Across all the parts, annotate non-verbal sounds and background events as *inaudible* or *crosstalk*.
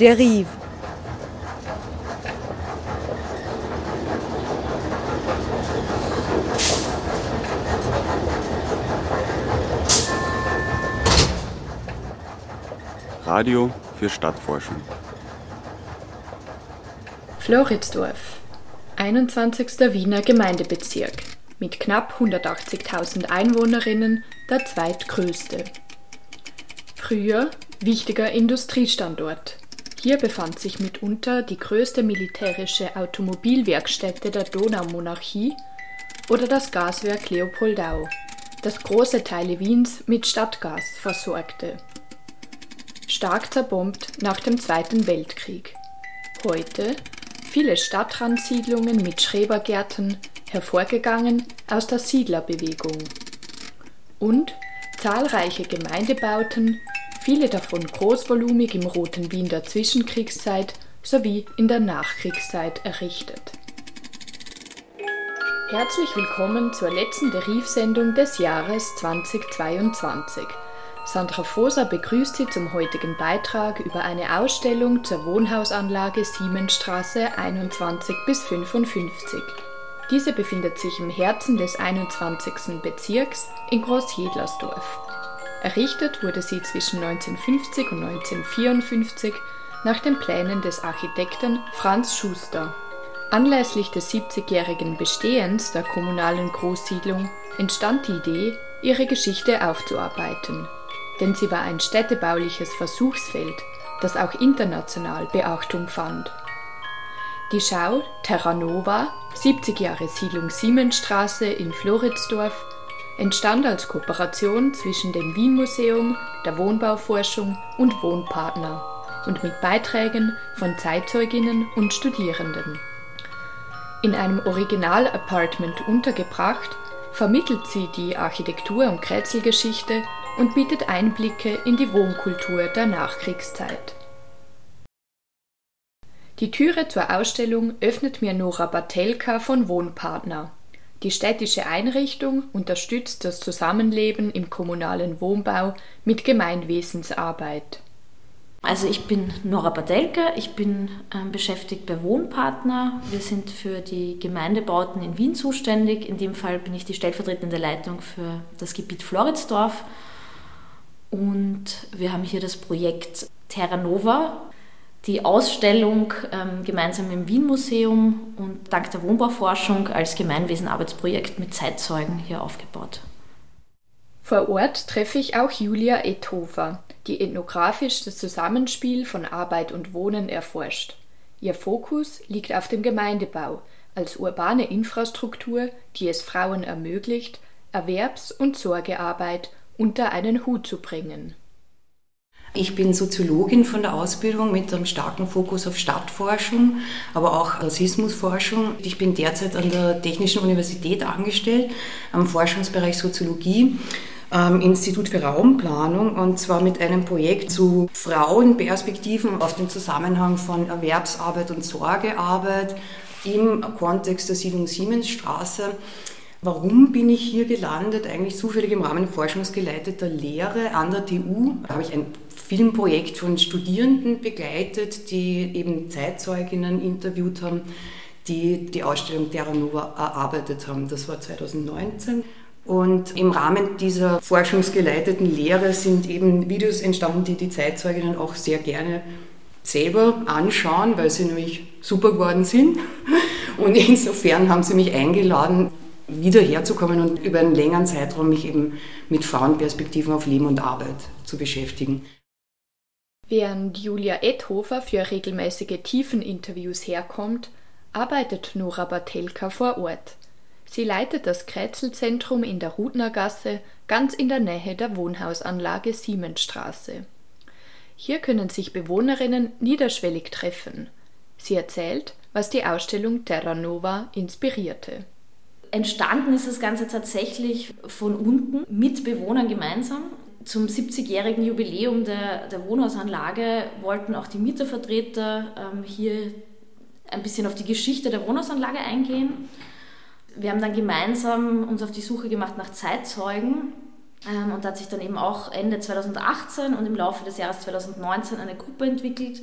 Der Rive. Radio für Stadtforschung. Floridsdorf, 21. Wiener Gemeindebezirk, mit knapp 180.000 Einwohnerinnen der zweitgrößte. Früher wichtiger Industriestandort. Hier befand sich mitunter die größte militärische Automobilwerkstätte der Donaumonarchie oder das Gaswerk Leopoldau, das große Teile Wiens mit Stadtgas versorgte stark zerbombt nach dem Zweiten Weltkrieg. Heute viele Stadtrandsiedlungen mit Schrebergärten, hervorgegangen aus der Siedlerbewegung. Und zahlreiche Gemeindebauten, viele davon großvolumig im Roten Wien der Zwischenkriegszeit sowie in der Nachkriegszeit errichtet. Herzlich willkommen zur letzten Deriv-Sendung des Jahres 2022. Sandra Foser begrüßt Sie zum heutigen Beitrag über eine Ausstellung zur Wohnhausanlage Siemensstraße 21 bis 55. Diese befindet sich im Herzen des 21. Bezirks in Großjedlersdorf. Errichtet wurde sie zwischen 1950 und 1954 nach den Plänen des Architekten Franz Schuster. Anlässlich des 70-jährigen Bestehens der kommunalen Großsiedlung entstand die Idee, ihre Geschichte aufzuarbeiten denn sie war ein städtebauliches Versuchsfeld, das auch international Beachtung fand. Die Schau Terra Nova, 70 Jahre Siedlung Siemensstraße in Floridsdorf, entstand als Kooperation zwischen dem Wien Museum, der Wohnbauforschung und Wohnpartner und mit Beiträgen von Zeitzeuginnen und Studierenden. In einem Original-Apartment untergebracht, vermittelt sie die Architektur- und Kretzelgeschichte und bietet Einblicke in die Wohnkultur der Nachkriegszeit. Die Türe zur Ausstellung öffnet mir Nora Batelka von Wohnpartner. Die städtische Einrichtung unterstützt das Zusammenleben im kommunalen Wohnbau mit Gemeinwesensarbeit. Also ich bin Nora Badelka, ich bin äh, beschäftigt bei Wohnpartner. Wir sind für die Gemeindebauten in Wien zuständig. In dem Fall bin ich die stellvertretende Leitung für das Gebiet Floridsdorf und wir haben hier das Projekt Terra Nova, die Ausstellung ähm, gemeinsam im Wien-Museum und dank der Wohnbauforschung als Gemeinwesenarbeitsprojekt mit Zeitzeugen hier aufgebaut. Vor Ort treffe ich auch Julia Ethofer, die ethnografisch das Zusammenspiel von Arbeit und Wohnen erforscht. Ihr Fokus liegt auf dem Gemeindebau als urbane Infrastruktur, die es Frauen ermöglicht, Erwerbs- und Sorgearbeit unter einen Hut zu bringen. Ich bin Soziologin von der Ausbildung mit einem starken Fokus auf Stadtforschung, aber auch Rassismusforschung. Ich bin derzeit an der Technischen Universität angestellt, am Forschungsbereich Soziologie am Institut für Raumplanung und zwar mit einem Projekt zu Frauenperspektiven auf den Zusammenhang von Erwerbsarbeit und Sorgearbeit im Kontext der Siedlung Siemensstraße. Warum bin ich hier gelandet? Eigentlich zufällig im Rahmen forschungsgeleiteter Lehre an der TU. Da habe ich ein Filmprojekt von Studierenden begleitet, die eben Zeitzeuginnen interviewt haben, die die Ausstellung Terra Nova erarbeitet haben. Das war 2019. Und im Rahmen dieser forschungsgeleiteten Lehre sind eben Videos entstanden, die die Zeitzeuginnen auch sehr gerne selber anschauen, weil sie nämlich super geworden sind. Und insofern haben sie mich eingeladen, wieder herzukommen und über einen längeren Zeitraum mich eben mit Frauenperspektiven auf Leben und Arbeit zu beschäftigen. Während Julia Ethofer für regelmäßige Tiefeninterviews herkommt, arbeitet Nora Batelka vor Ort. Sie leitet das Krätzelzentrum in der Rudnergasse, ganz in der Nähe der Wohnhausanlage Siemensstraße. Hier können sich Bewohnerinnen niederschwellig treffen. Sie erzählt, was die Ausstellung Terra Nova inspirierte. Entstanden ist das Ganze tatsächlich von unten mit Bewohnern gemeinsam. Zum 70-jährigen Jubiläum der, der Wohnhausanlage wollten auch die Mietervertreter ähm, hier ein bisschen auf die Geschichte der Wohnhausanlage eingehen. Wir haben dann gemeinsam uns auf die Suche gemacht nach Zeitzeugen ähm, und hat sich dann eben auch Ende 2018 und im Laufe des Jahres 2019 eine Gruppe entwickelt,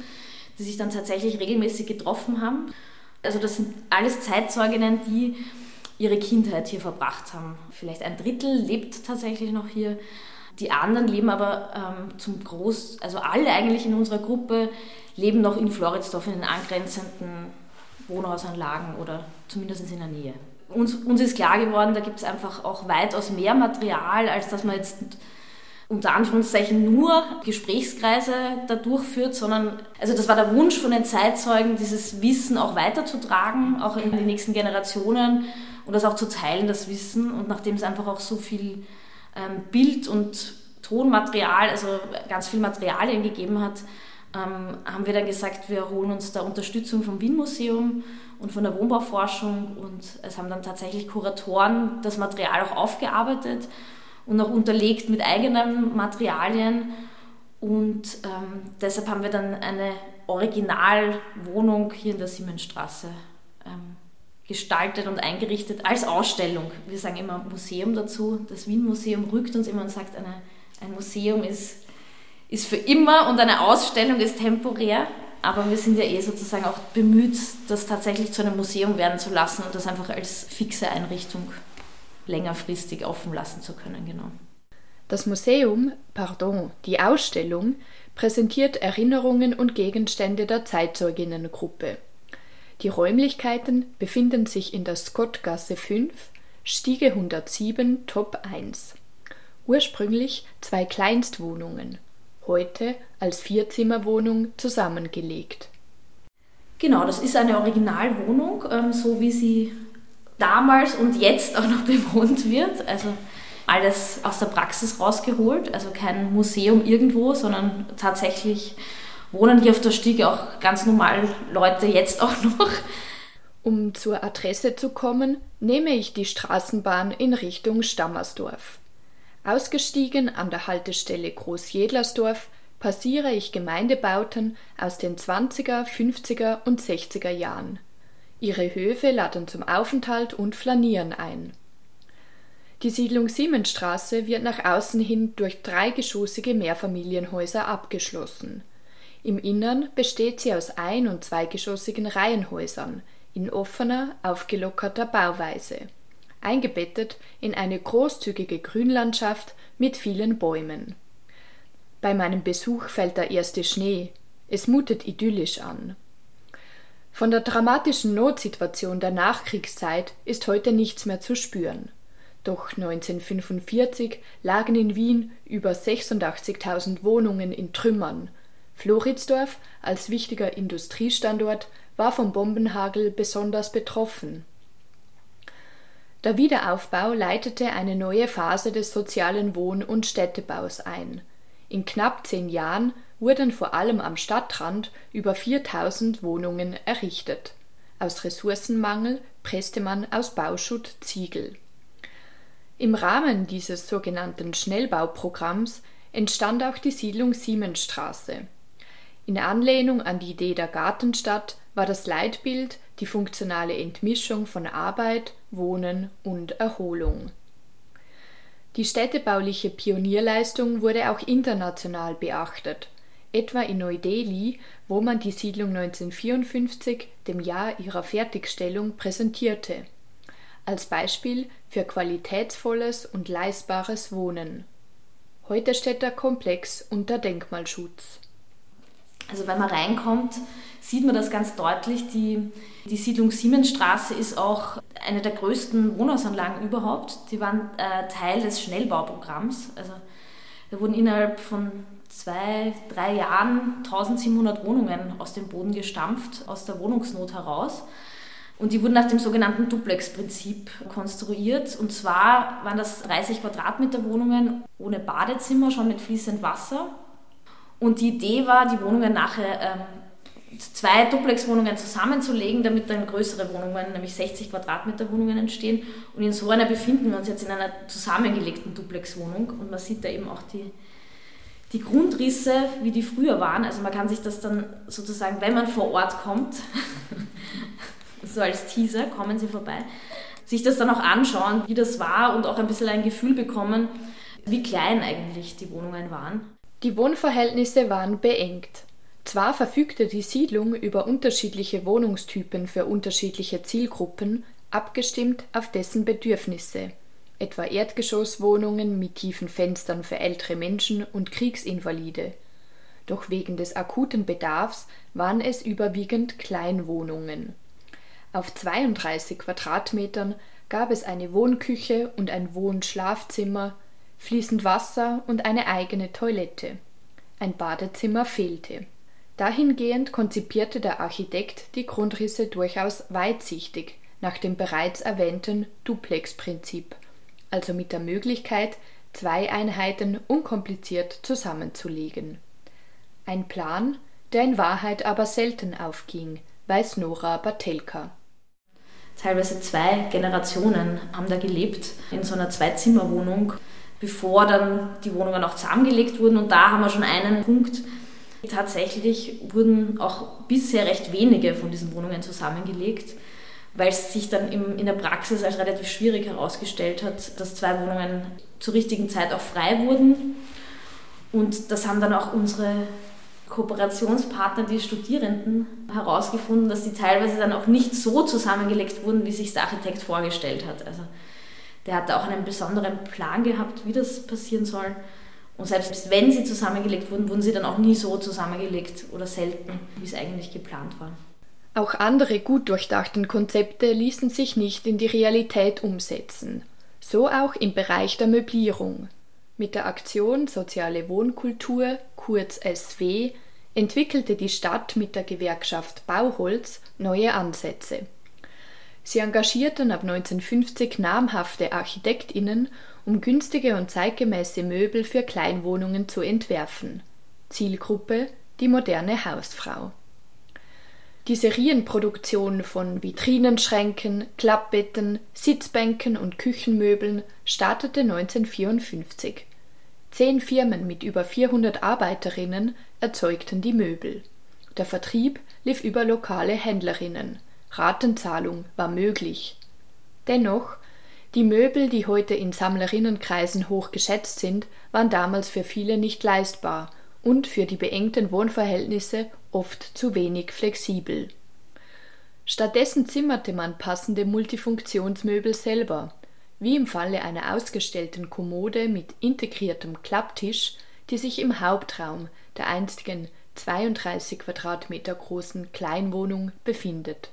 die sich dann tatsächlich regelmäßig getroffen haben. Also das sind alles Zeitzeuginnen, die ihre Kindheit hier verbracht haben. Vielleicht ein Drittel lebt tatsächlich noch hier. Die anderen leben aber ähm, zum Groß, also alle eigentlich in unserer Gruppe leben noch in Floridsdorf in den angrenzenden Wohnhausanlagen oder zumindest in der Nähe. Uns, uns ist klar geworden, da gibt es einfach auch weitaus mehr Material, als dass man jetzt unter Anführungszeichen nur Gesprächskreise da durchführt, sondern also das war der Wunsch von den Zeitzeugen, dieses Wissen auch weiterzutragen, auch in die nächsten Generationen und das auch zu teilen, das Wissen. Und nachdem es einfach auch so viel ähm, Bild- und Tonmaterial, also ganz viel Materialien gegeben hat, ähm, haben wir dann gesagt, wir holen uns da Unterstützung vom Wien-Museum und von der Wohnbauforschung und es haben dann tatsächlich Kuratoren das Material auch aufgearbeitet und auch unterlegt mit eigenen Materialien. Und ähm, deshalb haben wir dann eine Originalwohnung hier in der Siemensstraße gestaltet und eingerichtet als Ausstellung. Wir sagen immer Museum dazu. Das Wien-Museum rückt uns immer und sagt, eine, ein Museum ist, ist für immer und eine Ausstellung ist temporär. Aber wir sind ja eh sozusagen auch bemüht, das tatsächlich zu einem Museum werden zu lassen und das einfach als fixe Einrichtung längerfristig offen lassen zu können. Genau. Das Museum, pardon, die Ausstellung, präsentiert Erinnerungen und Gegenstände der Zeitzeuginnengruppe. Die Räumlichkeiten befinden sich in der Scottgasse 5, Stiege 107, Top 1. Ursprünglich zwei Kleinstwohnungen, heute als Vierzimmerwohnung zusammengelegt. Genau, das ist eine Originalwohnung, ähm, so wie sie damals und jetzt auch noch *laughs* bewohnt wird. Also alles aus der Praxis rausgeholt, also kein Museum irgendwo, sondern tatsächlich wohnen hier auf der Stiege auch ganz normal Leute jetzt auch noch. Um zur Adresse zu kommen, nehme ich die Straßenbahn in Richtung Stammersdorf. Ausgestiegen an der Haltestelle Großjedlersdorf passiere ich Gemeindebauten aus den 20er, 50er und 60er Jahren. Ihre Höfe laden zum Aufenthalt und Flanieren ein. Die Siedlung Siemensstraße wird nach außen hin durch dreigeschossige Mehrfamilienhäuser abgeschlossen. Im Innern besteht sie aus ein- und zweigeschossigen Reihenhäusern in offener, aufgelockerter Bauweise, eingebettet in eine großzügige Grünlandschaft mit vielen Bäumen. Bei meinem Besuch fällt der erste Schnee. Es mutet idyllisch an. Von der dramatischen Notsituation der Nachkriegszeit ist heute nichts mehr zu spüren. Doch 1945 lagen in Wien über 86.000 Wohnungen in Trümmern Floridsdorf als wichtiger Industriestandort war vom Bombenhagel besonders betroffen. Der Wiederaufbau leitete eine neue Phase des sozialen Wohn- und Städtebaus ein. In knapp zehn Jahren wurden vor allem am Stadtrand über 4000 Wohnungen errichtet. Aus Ressourcenmangel presste man aus Bauschutt Ziegel. Im Rahmen dieses sogenannten Schnellbauprogramms entstand auch die Siedlung Siemensstraße. In Anlehnung an die Idee der Gartenstadt war das Leitbild die funktionale Entmischung von Arbeit, Wohnen und Erholung. Die städtebauliche Pionierleistung wurde auch international beachtet, etwa in Neu-Delhi, wo man die Siedlung 1954, dem Jahr ihrer Fertigstellung, präsentierte, als Beispiel für qualitätsvolles und leistbares Wohnen. Heute steht der Komplex unter Denkmalschutz. Also wenn man reinkommt, sieht man das ganz deutlich. Die, die Siedlung Siemensstraße ist auch eine der größten Wohnhausanlagen überhaupt. Die waren äh, Teil des Schnellbauprogramms. Also da wurden innerhalb von zwei, drei Jahren 1700 Wohnungen aus dem Boden gestampft, aus der Wohnungsnot heraus. Und die wurden nach dem sogenannten Duplex-Prinzip konstruiert. Und zwar waren das 30 Quadratmeter Wohnungen ohne Badezimmer, schon mit fließendem Wasser und die Idee war, die Wohnungen nachher ähm, zwei Duplexwohnungen zusammenzulegen, damit dann größere Wohnungen, nämlich 60 Quadratmeter Wohnungen entstehen. Und in so einer befinden wir uns jetzt in einer zusammengelegten Duplexwohnung und man sieht da eben auch die, die Grundrisse, wie die früher waren. Also man kann sich das dann sozusagen, wenn man vor Ort kommt, *laughs* so als Teaser, kommen Sie vorbei, sich das dann auch anschauen, wie das war und auch ein bisschen ein Gefühl bekommen, wie klein eigentlich die Wohnungen waren. Die Wohnverhältnisse waren beengt. Zwar verfügte die Siedlung über unterschiedliche Wohnungstypen für unterschiedliche Zielgruppen, abgestimmt auf dessen Bedürfnisse, etwa Erdgeschosswohnungen mit tiefen Fenstern für ältere Menschen und Kriegsinvalide. Doch wegen des akuten Bedarfs waren es überwiegend Kleinwohnungen. Auf 32 Quadratmetern gab es eine Wohnküche und ein Wohnschlafzimmer, fließend Wasser und eine eigene Toilette. Ein Badezimmer fehlte. Dahingehend konzipierte der Architekt die Grundrisse durchaus weitsichtig nach dem bereits erwähnten Duplex-Prinzip, also mit der Möglichkeit, zwei Einheiten unkompliziert zusammenzulegen. Ein Plan, der in Wahrheit aber selten aufging, weiß Nora Batelka. Teilweise zwei Generationen haben da gelebt in so einer Zwei-Zimmer-Wohnung, bevor dann die Wohnungen auch zusammengelegt wurden. Und da haben wir schon einen Punkt, Tatsächlich wurden auch bisher recht wenige von diesen Wohnungen zusammengelegt, weil es sich dann im, in der Praxis als relativ schwierig herausgestellt hat, dass zwei Wohnungen zur richtigen Zeit auch frei wurden. Und das haben dann auch unsere Kooperationspartner, die Studierenden, herausgefunden, dass die teilweise dann auch nicht so zusammengelegt wurden, wie sich der Architekt vorgestellt hat. Also der hat auch einen besonderen Plan gehabt, wie das passieren soll. Und selbst wenn sie zusammengelegt wurden, wurden sie dann auch nie so zusammengelegt oder selten, wie es eigentlich geplant war. Auch andere gut durchdachten Konzepte ließen sich nicht in die Realität umsetzen. So auch im Bereich der Möblierung. Mit der Aktion Soziale Wohnkultur, kurz SW, entwickelte die Stadt mit der Gewerkschaft Bauholz neue Ansätze. Sie engagierten ab 1950 namhafte Architektinnen um günstige und zeitgemäße Möbel für Kleinwohnungen zu entwerfen. Zielgruppe die moderne Hausfrau. Die Serienproduktion von Vitrinenschränken, Klappbetten, Sitzbänken und Küchenmöbeln startete 1954. Zehn Firmen mit über 400 Arbeiterinnen erzeugten die Möbel. Der Vertrieb lief über lokale Händlerinnen. Ratenzahlung war möglich. Dennoch die Möbel, die heute in Sammlerinnenkreisen hoch geschätzt sind, waren damals für viele nicht leistbar und für die beengten Wohnverhältnisse oft zu wenig flexibel. Stattdessen zimmerte man passende Multifunktionsmöbel selber, wie im Falle einer ausgestellten Kommode mit integriertem Klapptisch, die sich im Hauptraum der einstigen 32 Quadratmeter großen Kleinwohnung befindet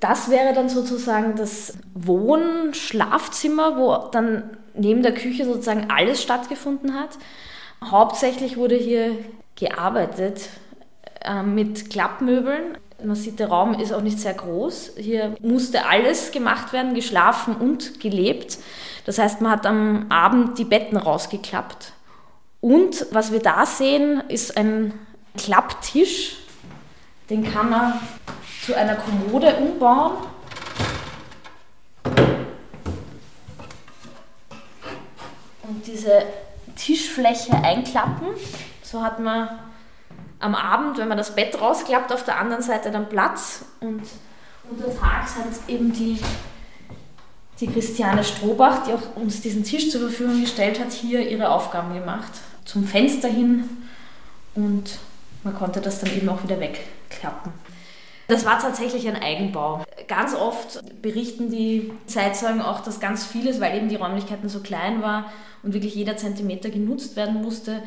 das wäre dann sozusagen das Wohn-Schlafzimmer, wo dann neben der Küche sozusagen alles stattgefunden hat. Hauptsächlich wurde hier gearbeitet äh, mit Klappmöbeln. Man sieht, der Raum ist auch nicht sehr groß. Hier musste alles gemacht werden, geschlafen und gelebt. Das heißt, man hat am Abend die Betten rausgeklappt. Und was wir da sehen, ist ein Klapptisch. Den kann man zu einer Kommode umbauen. Und diese Tischfläche einklappen. So hat man am Abend, wenn man das Bett rausklappt, auf der anderen Seite dann Platz. Und untertags hat eben die, die Christiane Strohbach, die auch uns diesen Tisch zur Verfügung gestellt hat, hier ihre Aufgaben gemacht. Zum Fenster hin und man konnte das dann eben auch wieder wegklappen. Das war tatsächlich ein Eigenbau. Ganz oft berichten die Zeitzeugen auch, dass ganz vieles, weil eben die Räumlichkeiten so klein war und wirklich jeder Zentimeter genutzt werden musste,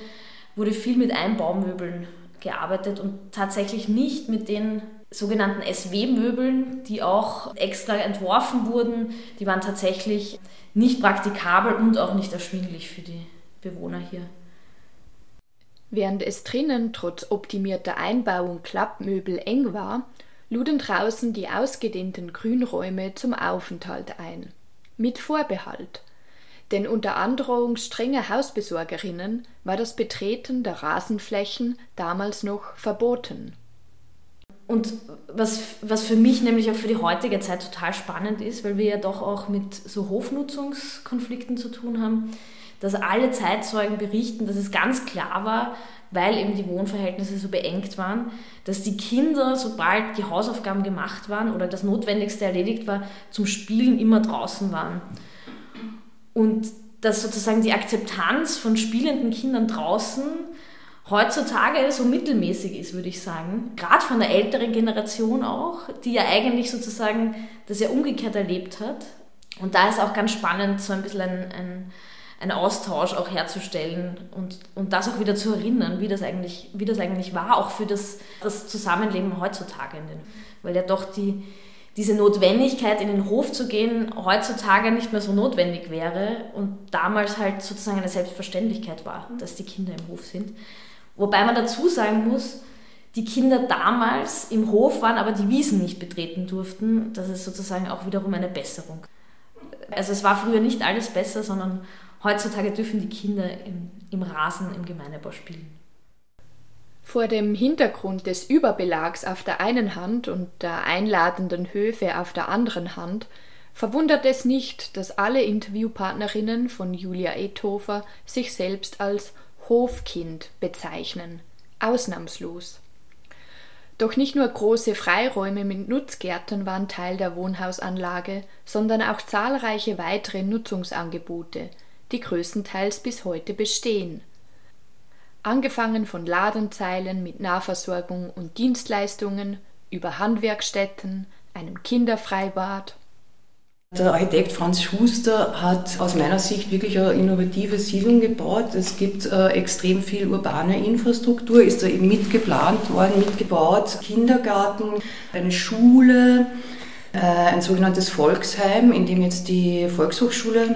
wurde viel mit Einbaumöbeln gearbeitet und tatsächlich nicht mit den sogenannten SW-Möbeln, die auch extra entworfen wurden. Die waren tatsächlich nicht praktikabel und auch nicht erschwinglich für die Bewohner hier. Während es drinnen trotz optimierter Einbauung Klappmöbel eng war, luden draußen die ausgedehnten Grünräume zum Aufenthalt ein. Mit Vorbehalt. Denn unter Androhung strenger Hausbesorgerinnen war das Betreten der Rasenflächen damals noch verboten. Und was, was für mich nämlich auch für die heutige Zeit total spannend ist, weil wir ja doch auch mit so Hofnutzungskonflikten zu tun haben, dass alle Zeitzeugen berichten, dass es ganz klar war, weil eben die Wohnverhältnisse so beengt waren, dass die Kinder, sobald die Hausaufgaben gemacht waren oder das Notwendigste erledigt war, zum Spielen immer draußen waren. Und dass sozusagen die Akzeptanz von spielenden Kindern draußen heutzutage so mittelmäßig ist, würde ich sagen. Gerade von der älteren Generation auch, die ja eigentlich sozusagen das ja umgekehrt erlebt hat. Und da ist auch ganz spannend, so ein bisschen ein, ein, ein Austausch auch herzustellen und, und das auch wieder zu erinnern, wie das eigentlich, wie das eigentlich war, auch für das, das Zusammenleben heutzutage. Weil ja doch die, diese Notwendigkeit, in den Hof zu gehen, heutzutage nicht mehr so notwendig wäre und damals halt sozusagen eine Selbstverständlichkeit war, dass die Kinder im Hof sind. Wobei man dazu sagen muss, die Kinder damals im Hof waren, aber die Wiesen nicht betreten durften. Das ist sozusagen auch wiederum eine Besserung. Also es war früher nicht alles besser, sondern heutzutage dürfen die Kinder im, im Rasen im Gemeindebau spielen. Vor dem Hintergrund des Überbelags auf der einen Hand und der einladenden Höfe auf der anderen Hand verwundert es nicht, dass alle Interviewpartnerinnen von Julia Ethofer sich selbst als Hofkind bezeichnen, ausnahmslos. Doch nicht nur große Freiräume mit Nutzgärten waren Teil der Wohnhausanlage, sondern auch zahlreiche weitere Nutzungsangebote, die größtenteils bis heute bestehen angefangen von Ladenzeilen mit Nahversorgung und Dienstleistungen über Handwerkstätten, einem Kinderfreibad. Der Architekt Franz Schuster hat aus meiner Sicht wirklich eine innovative Siedlung gebaut. Es gibt äh, extrem viel urbane Infrastruktur, ist da eben mitgeplant worden, mitgebaut. Kindergarten, eine Schule, äh, ein sogenanntes Volksheim, in dem jetzt die Volkshochschule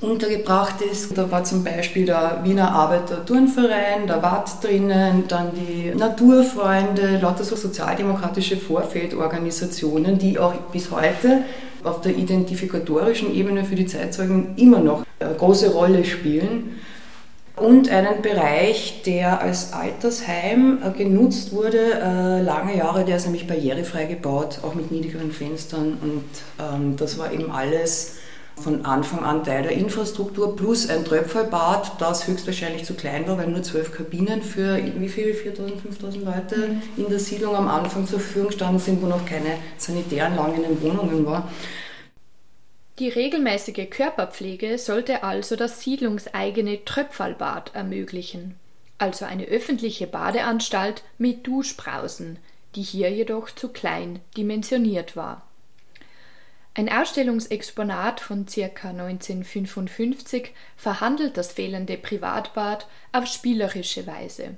untergebracht ist. Da war zum Beispiel der Wiener Arbeiter-Turnverein, der Watt drinnen, dann die Naturfreunde, lauter so sozialdemokratische Vorfeldorganisationen, die auch bis heute auf der identifikatorischen Ebene für die Zeitzeugen immer noch eine große Rolle spielen. Und einen Bereich, der als Altersheim genutzt wurde, äh, lange Jahre, der ist nämlich barrierefrei gebaut, auch mit niedrigeren Fenstern. Und ähm, das war eben alles von Anfang an Teil der Infrastruktur plus ein Tröpfelbad, das höchstwahrscheinlich zu klein war, weil nur zwölf Kabinen für wie viele, 4.000, 5.000 Leute mhm. in der Siedlung am Anfang zur Verfügung standen sind, wo noch keine Sanitäranlagen in den Wohnungen war. Die regelmäßige Körperpflege sollte also das siedlungseigene Tröpfelbad ermöglichen, also eine öffentliche Badeanstalt mit Duschbrausen, die hier jedoch zu klein dimensioniert war. Ein Ausstellungsexponat von ca. 1955 verhandelt das fehlende Privatbad auf spielerische Weise.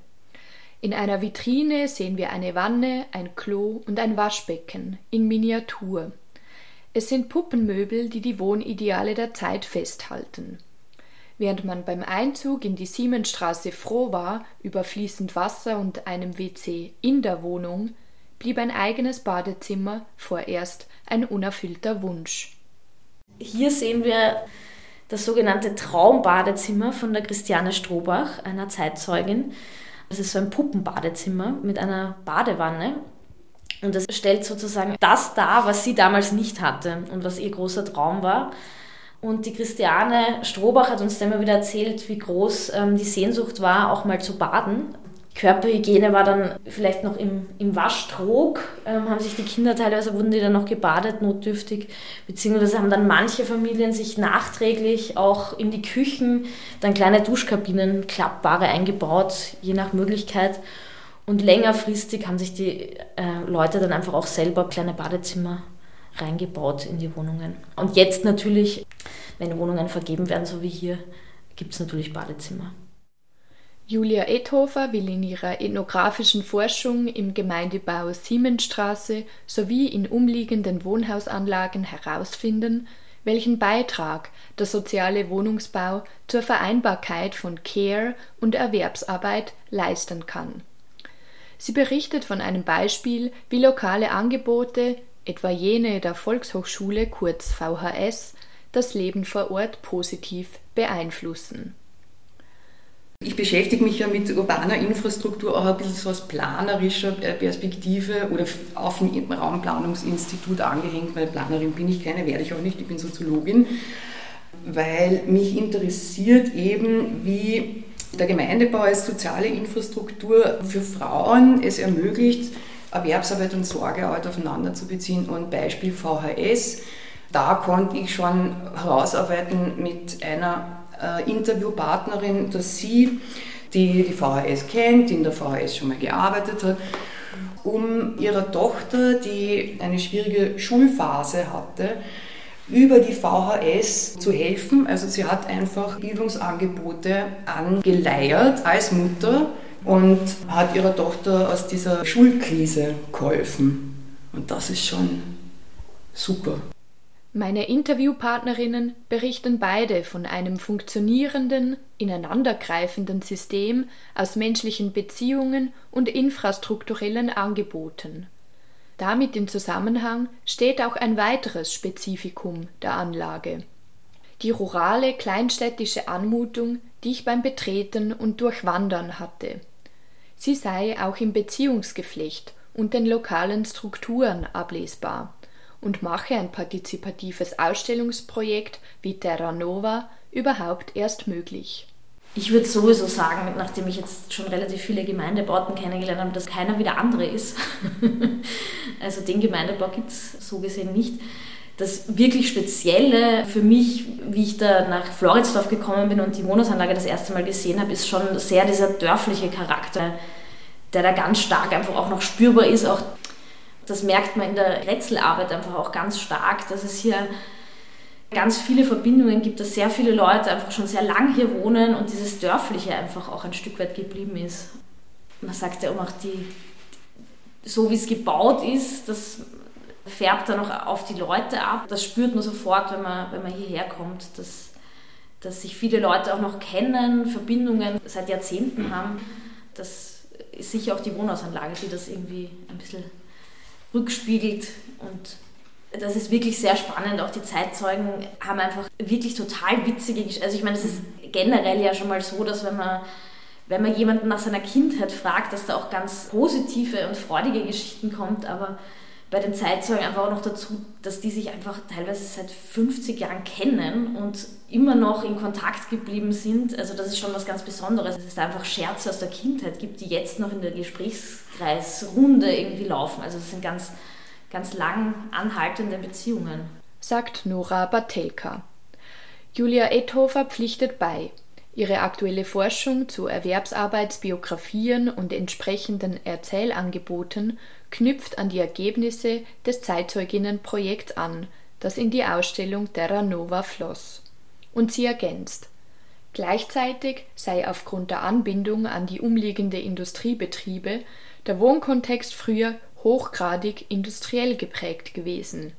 In einer Vitrine sehen wir eine Wanne, ein Klo und ein Waschbecken in Miniatur. Es sind Puppenmöbel, die die Wohnideale der Zeit festhalten. Während man beim Einzug in die Siemensstraße froh war über fließend Wasser und einem WC in der Wohnung, blieb ein eigenes Badezimmer vorerst ein unerfüllter Wunsch. Hier sehen wir das sogenannte Traumbadezimmer von der Christiane Strohbach, einer Zeitzeugin. Das ist so ein Puppenbadezimmer mit einer Badewanne. Und das stellt sozusagen das dar, was sie damals nicht hatte und was ihr großer Traum war. Und die Christiane Strohbach hat uns dann immer wieder erzählt, wie groß ähm, die Sehnsucht war, auch mal zu baden. Körperhygiene war dann vielleicht noch im, im Waschtrog, ähm, haben sich die Kinder teilweise, wurden die dann noch gebadet, notdürftig, beziehungsweise haben dann manche Familien sich nachträglich auch in die Küchen dann kleine Duschkabinen, klappbare eingebaut, je nach Möglichkeit. Und längerfristig haben sich die äh, Leute dann einfach auch selber kleine Badezimmer reingebaut in die Wohnungen. Und jetzt natürlich, wenn Wohnungen vergeben werden, so wie hier, gibt es natürlich Badezimmer. Julia Ethofer will in ihrer ethnografischen Forschung im Gemeindebau Siemensstraße sowie in umliegenden Wohnhausanlagen herausfinden, welchen Beitrag der soziale Wohnungsbau zur Vereinbarkeit von Care und Erwerbsarbeit leisten kann. Sie berichtet von einem Beispiel, wie lokale Angebote, etwa jene der Volkshochschule kurz VHS, das Leben vor Ort positiv beeinflussen. Ich beschäftige mich ja mit urbaner Infrastruktur auch ein bisschen so aus planerischer Perspektive oder auf dem Raumplanungsinstitut angehängt, weil Planerin bin ich keine, werde ich auch nicht, ich bin Soziologin, weil mich interessiert eben, wie der Gemeindebau als soziale Infrastruktur für Frauen es ermöglicht, Erwerbsarbeit und Sorgearbeit aufeinander zu beziehen. Und Beispiel VHS, da konnte ich schon herausarbeiten mit einer äh, Interviewpartnerin, dass sie die die VHS kennt, die in der VHS schon mal gearbeitet hat, um ihrer Tochter, die eine schwierige Schulphase hatte, über die VHS zu helfen. Also sie hat einfach Bildungsangebote angeleiert als Mutter und hat ihrer Tochter aus dieser Schulkrise geholfen. Und das ist schon super. Meine Interviewpartnerinnen berichten beide von einem funktionierenden, ineinandergreifenden System aus menschlichen Beziehungen und infrastrukturellen Angeboten. Damit in Zusammenhang steht auch ein weiteres Spezifikum der Anlage. Die rurale kleinstädtische Anmutung, die ich beim Betreten und Durchwandern hatte. Sie sei auch im Beziehungsgeflecht und den lokalen Strukturen ablesbar und mache ein partizipatives Ausstellungsprojekt wie Terra Nova überhaupt erst möglich. Ich würde sowieso sagen, nachdem ich jetzt schon relativ viele Gemeindebauten kennengelernt habe, dass keiner wie der andere ist. *laughs* also den Gemeindebau gibt es so gesehen nicht. Das wirklich Spezielle für mich, wie ich da nach Floridsdorf gekommen bin und die Wohnhausanlage das erste Mal gesehen habe, ist schon sehr dieser dörfliche Charakter, der da ganz stark einfach auch noch spürbar ist. Auch das merkt man in der Rätselarbeit einfach auch ganz stark, dass es hier ganz viele Verbindungen gibt, dass sehr viele Leute einfach schon sehr lang hier wohnen und dieses Dörfliche einfach auch ein Stück weit geblieben ist. Man sagt ja auch, die, so wie es gebaut ist, das färbt dann auch auf die Leute ab. Das spürt man sofort, wenn man, wenn man hierher kommt, dass, dass sich viele Leute auch noch kennen, Verbindungen seit Jahrzehnten haben. Das ist sicher auch die Wohnhausanlage, die das irgendwie ein bisschen rückspiegelt und das ist wirklich sehr spannend. Auch die Zeitzeugen haben einfach wirklich total witzige Geschichten. Also ich meine, es ist generell ja schon mal so, dass wenn man, wenn man jemanden nach seiner Kindheit fragt, dass da auch ganz positive und freudige Geschichten kommt, aber bei den Zeitzeugen einfach auch noch dazu, dass die sich einfach teilweise seit 50 Jahren kennen und immer noch in Kontakt geblieben sind. Also das ist schon was ganz Besonderes, dass es da einfach Scherze aus der Kindheit gibt, die jetzt noch in der Gesprächskreisrunde irgendwie laufen. Also das sind ganz ganz lang anhaltende Beziehungen. Sagt Nora Batelka. Julia Ethofer pflichtet bei. Ihre aktuelle Forschung zu Erwerbsarbeitsbiografien und entsprechenden Erzählangeboten knüpft an die Ergebnisse des Zeitzeuginnenprojekts an, das in die Ausstellung Terra Nova floss. Und sie ergänzt. Gleichzeitig sei aufgrund der Anbindung an die umliegende Industriebetriebe der Wohnkontext früher hochgradig industriell geprägt gewesen.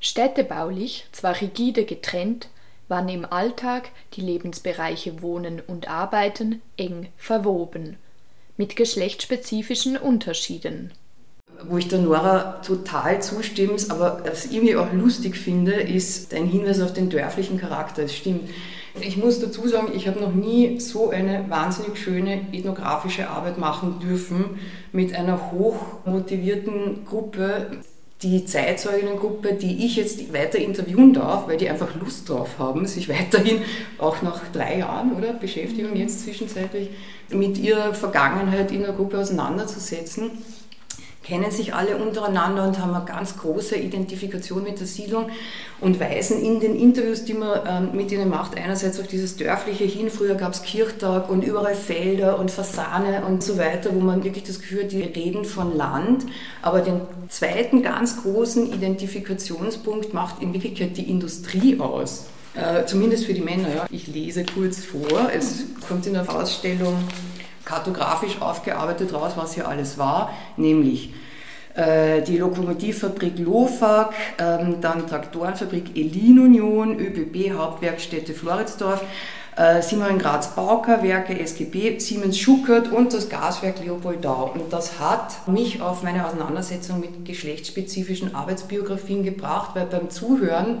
Städtebaulich zwar rigide getrennt, waren im Alltag die Lebensbereiche Wohnen und Arbeiten eng verwoben, mit geschlechtsspezifischen Unterschieden. Wo ich der Nora total zustimme, aber was ich irgendwie auch lustig finde, ist dein Hinweis auf den dörflichen Charakter. Es stimmt. Ich muss dazu sagen, ich habe noch nie so eine wahnsinnig schöne ethnografische Arbeit machen dürfen mit einer hochmotivierten Gruppe. Die Zeitzeuginnengruppe, die ich jetzt weiter interviewen darf, weil die einfach Lust drauf haben, sich *laughs* weiterhin, auch nach drei Jahren oder Beschäftigung jetzt zwischenzeitlich, mit ihrer Vergangenheit in der Gruppe auseinanderzusetzen kennen sich alle untereinander und haben eine ganz große Identifikation mit der Siedlung und weisen in den Interviews, die man ähm, mit ihnen macht, einerseits auf dieses dörfliche hin. Früher gab es Kirchtag und überall Felder und Fasane und so weiter, wo man wirklich das Gefühl hat, die reden von Land. Aber den zweiten ganz großen Identifikationspunkt macht in Wirklichkeit die Industrie aus. Äh, zumindest für die Männer. Ja. Ich lese kurz vor. Es kommt in der Ausstellung kartografisch aufgearbeitet raus, was hier alles war, nämlich äh, die Lokomotivfabrik Lofag, ähm, dann Traktorenfabrik Elin Union, ÖBB Hauptwerkstätte Floridsdorf, äh, Simon Graz Baukerwerke, SGB, Siemens Schuckert und das Gaswerk Leopoldau. Und das hat mich auf meine Auseinandersetzung mit geschlechtsspezifischen Arbeitsbiografien gebracht, weil beim Zuhören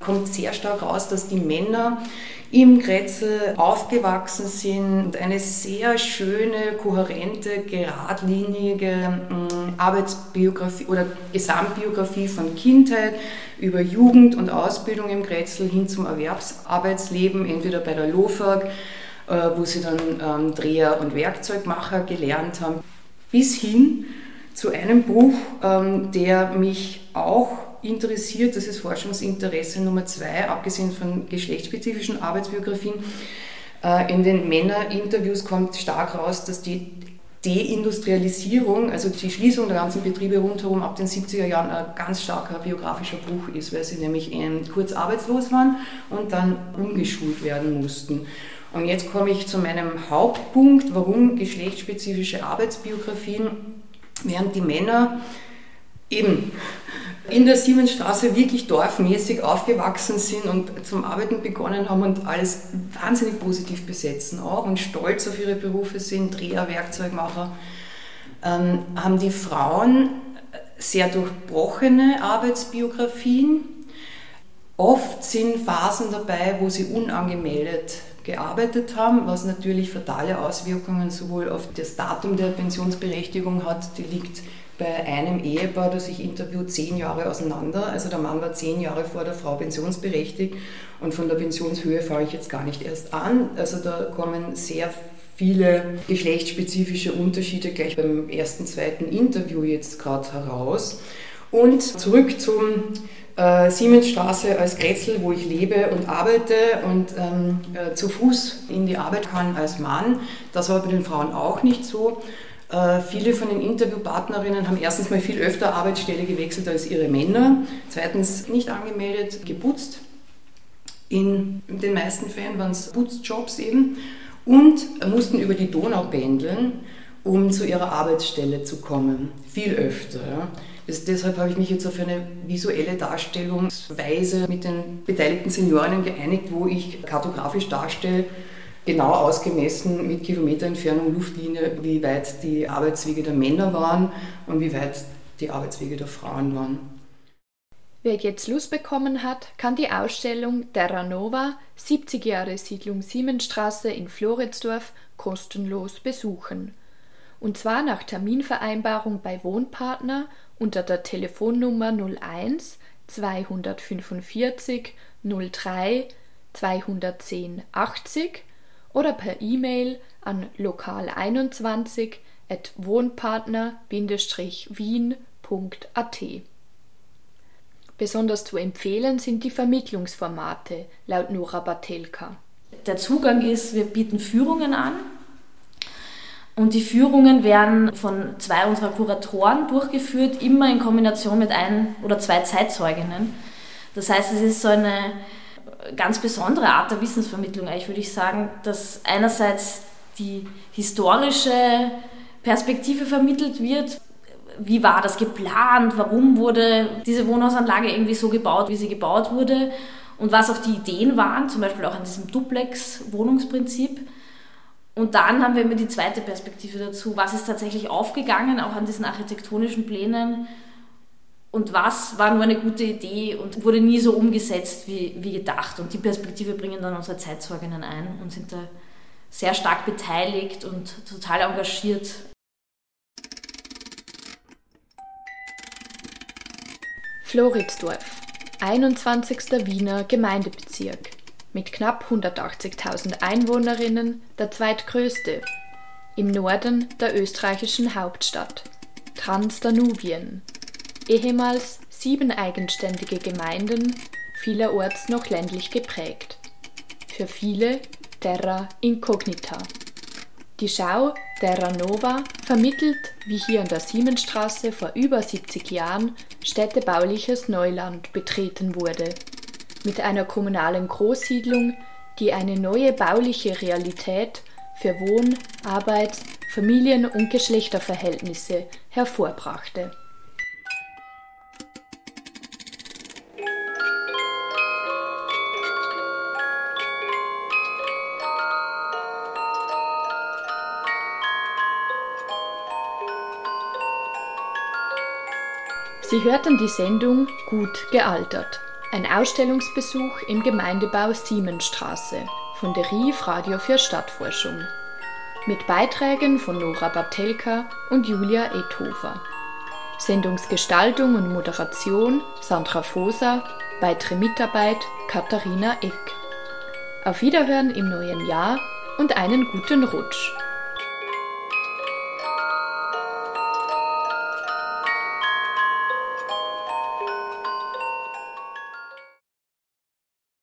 kommt sehr stark raus, dass die Männer im Grätzl aufgewachsen sind und eine sehr schöne, kohärente, geradlinige mm, Arbeitsbiografie oder Gesamtbiografie von Kindheit über Jugend und Ausbildung im Grätzl hin zum Erwerbsarbeitsleben, entweder bei der LOFAG, äh, wo sie dann ähm, Dreher und Werkzeugmacher gelernt haben, bis hin zu einem Buch, ähm, der mich auch interessiert, das ist Forschungsinteresse Nummer zwei, abgesehen von geschlechtsspezifischen Arbeitsbiografien, Äh, in den Männerinterviews kommt stark raus, dass die Deindustrialisierung, also die Schließung der ganzen Betriebe rundherum ab den 70er Jahren ein ganz starker biografischer Bruch ist, weil sie nämlich kurz arbeitslos waren und dann umgeschult werden mussten. Und jetzt komme ich zu meinem Hauptpunkt, warum geschlechtsspezifische Arbeitsbiografien, während die Männer eben in der Siemensstraße wirklich dorfmäßig aufgewachsen sind und zum Arbeiten begonnen haben und alles wahnsinnig positiv besetzen auch und stolz auf ihre Berufe sind, Dreher, Werkzeugmacher, ähm, haben die Frauen sehr durchbrochene Arbeitsbiografien. Oft sind Phasen dabei, wo sie unangemeldet gearbeitet haben, was natürlich fatale Auswirkungen sowohl auf das Datum der Pensionsberechtigung hat, die liegt bei einem Ehepaar, das ich interviewt, zehn Jahre auseinander. Also der Mann war zehn Jahre vor der Frau pensionsberechtigt und von der Pensionshöhe fahre ich jetzt gar nicht erst an. Also da kommen sehr viele geschlechtsspezifische Unterschiede gleich beim ersten, zweiten Interview jetzt gerade heraus. Und zurück zum äh, Siemensstraße als Grätzl, wo ich lebe und arbeite und ähm, äh, zu Fuß in die Arbeit kann als Mann. Das war bei den Frauen auch nicht so. Äh, viele von den Interviewpartnerinnen haben erstens mal viel öfter Arbeitsstelle gewechselt als ihre Männer. Zweitens nicht angemeldet, geputzt. In den meisten Fällen waren es Putzjobs eben. Und mussten über die Donau pendeln, um zu ihrer Arbeitsstelle zu kommen. Viel öfter. Das, deshalb habe ich mich jetzt auf eine visuelle Darstellungsweise mit den beteiligten Senioren geeinigt, wo ich kartografisch darstelle, genau ausgemessen mit Kilometerentfernung Luftlinie, wie weit die Arbeitswege der Männer waren und wie weit die Arbeitswege der Frauen waren. Wer jetzt Lust bekommen hat, kann die Ausstellung Terra Nova 70 Jahre Siedlung Siemensstraße in Floridsdorf kostenlos besuchen. Und zwar nach Terminvereinbarung bei Wohnpartner unter der Telefonnummer 01 245 03 210 80 oder per E-Mail an lokal21 at wohnpartner-wien.at. Besonders zu empfehlen sind die Vermittlungsformate, laut Nora Batelka. Der Zugang ist, wir bieten Führungen an. Und die Führungen werden von zwei unserer Kuratoren durchgeführt, immer in Kombination mit ein oder zwei Zeitzeuginnen. Das heißt, es ist so eine ganz besondere Art der Wissensvermittlung, eigentlich würde ich sagen, dass einerseits die historische Perspektive vermittelt wird. Wie war das geplant? Warum wurde diese Wohnhausanlage irgendwie so gebaut, wie sie gebaut wurde? Und was auch die Ideen waren, zum Beispiel auch an diesem Duplex-Wohnungsprinzip. Und dann haben wir immer die zweite Perspektive dazu. Was ist tatsächlich aufgegangen, auch an diesen architektonischen Plänen? Und was war nur eine gute Idee und wurde nie so umgesetzt wie, wie gedacht. Und die Perspektive bringen dann unsere Zeitzeuginnen ein und sind da sehr stark beteiligt und total engagiert. Floridsdorf, 21. Wiener Gemeindebezirk, mit knapp 180.000 Einwohnerinnen der zweitgrößte, im Norden der österreichischen Hauptstadt, Transdanubien, ehemals sieben eigenständige Gemeinden, vielerorts noch ländlich geprägt. Für viele Terra Incognita. Die Schau Terra Nova vermittelt, wie hier an der Siemensstraße vor über 70 Jahren, städtebauliches Neuland betreten wurde. Mit einer kommunalen Großsiedlung, die eine neue bauliche Realität für Wohn-, Arbeits-, Familien- und Geschlechterverhältnisse hervorbrachte. Sie hörten die Sendung Gut gealtert. Ein Ausstellungsbesuch im Gemeindebau Siemensstraße von der RIF Radio für Stadtforschung. Mit Beiträgen von Nora Batelka und Julia Ethofer. Sendungsgestaltung und Moderation Sandra Foser, weitere Mitarbeit Katharina Eck. Auf Wiederhören im neuen Jahr und einen guten Rutsch.